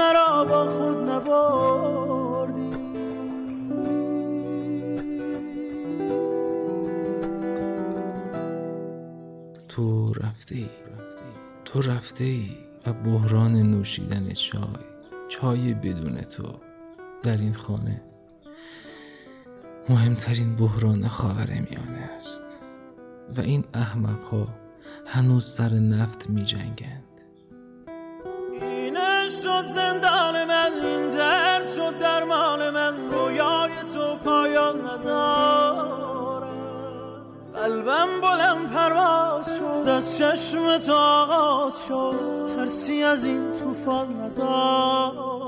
مرا با خود نبردی. تو رفته ای تو رفته ای و بحران نوشیدن چای چای بدون تو در این خانه مهمترین بحران خاور میانه است. و این احمق ها هنوز سر نفت می جنگند شد زندان من این درد شد درمان من. رویای تو پایان ندارم. قلبم بلند پرواز شد از چشم تو آغاز شد. ترسی از این طوفان ندارم.